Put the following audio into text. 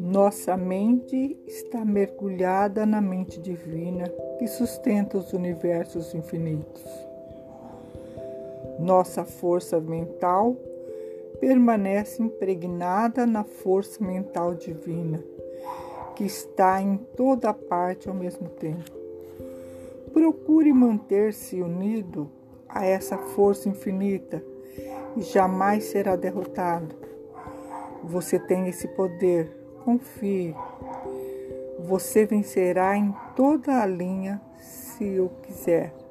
Nossa mente está mergulhada na mente divina que sustenta os universos infinitos. Nossa força mental permanece impregnada na força mental divina, que está em toda parte ao mesmo tempo. Procure manter-se unido a essa força infinita e jamais será derrotado. Você tem esse poder, confie. Você vencerá em toda a linha se o quiser.